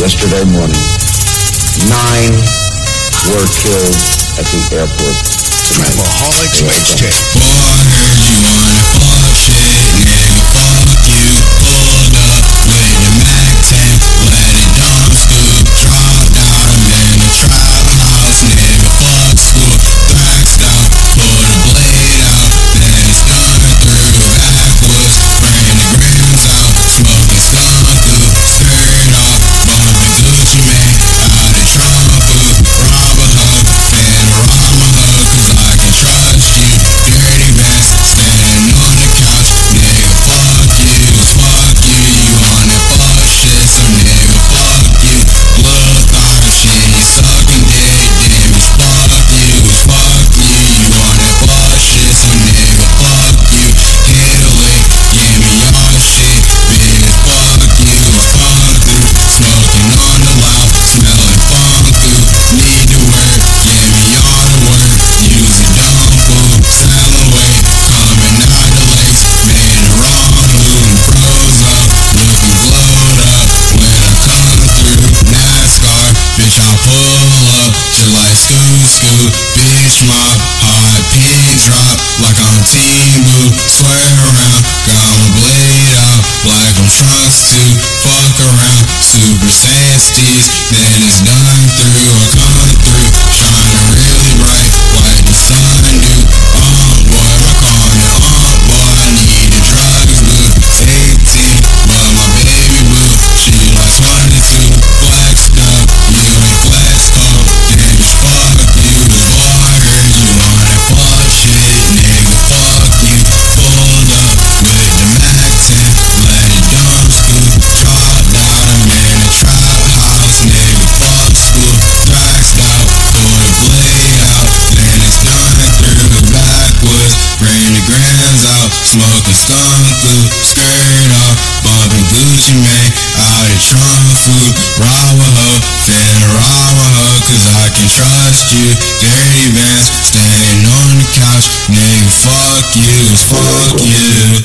yesterday morning, nine were killed at the airport tonight. Workaholics mixtape. Bitch, my high pin drop like I'm Tino Swear around, got them blade out like I'm frosted Fuck around, super safety, man is not through Smoking stalker, skirt up, Bobby Bush man, out of Truffle, Rawaho, Federawaho, cause I can trust you, Dirty Vance, staying on the couch, nigga fuck you, fuck you.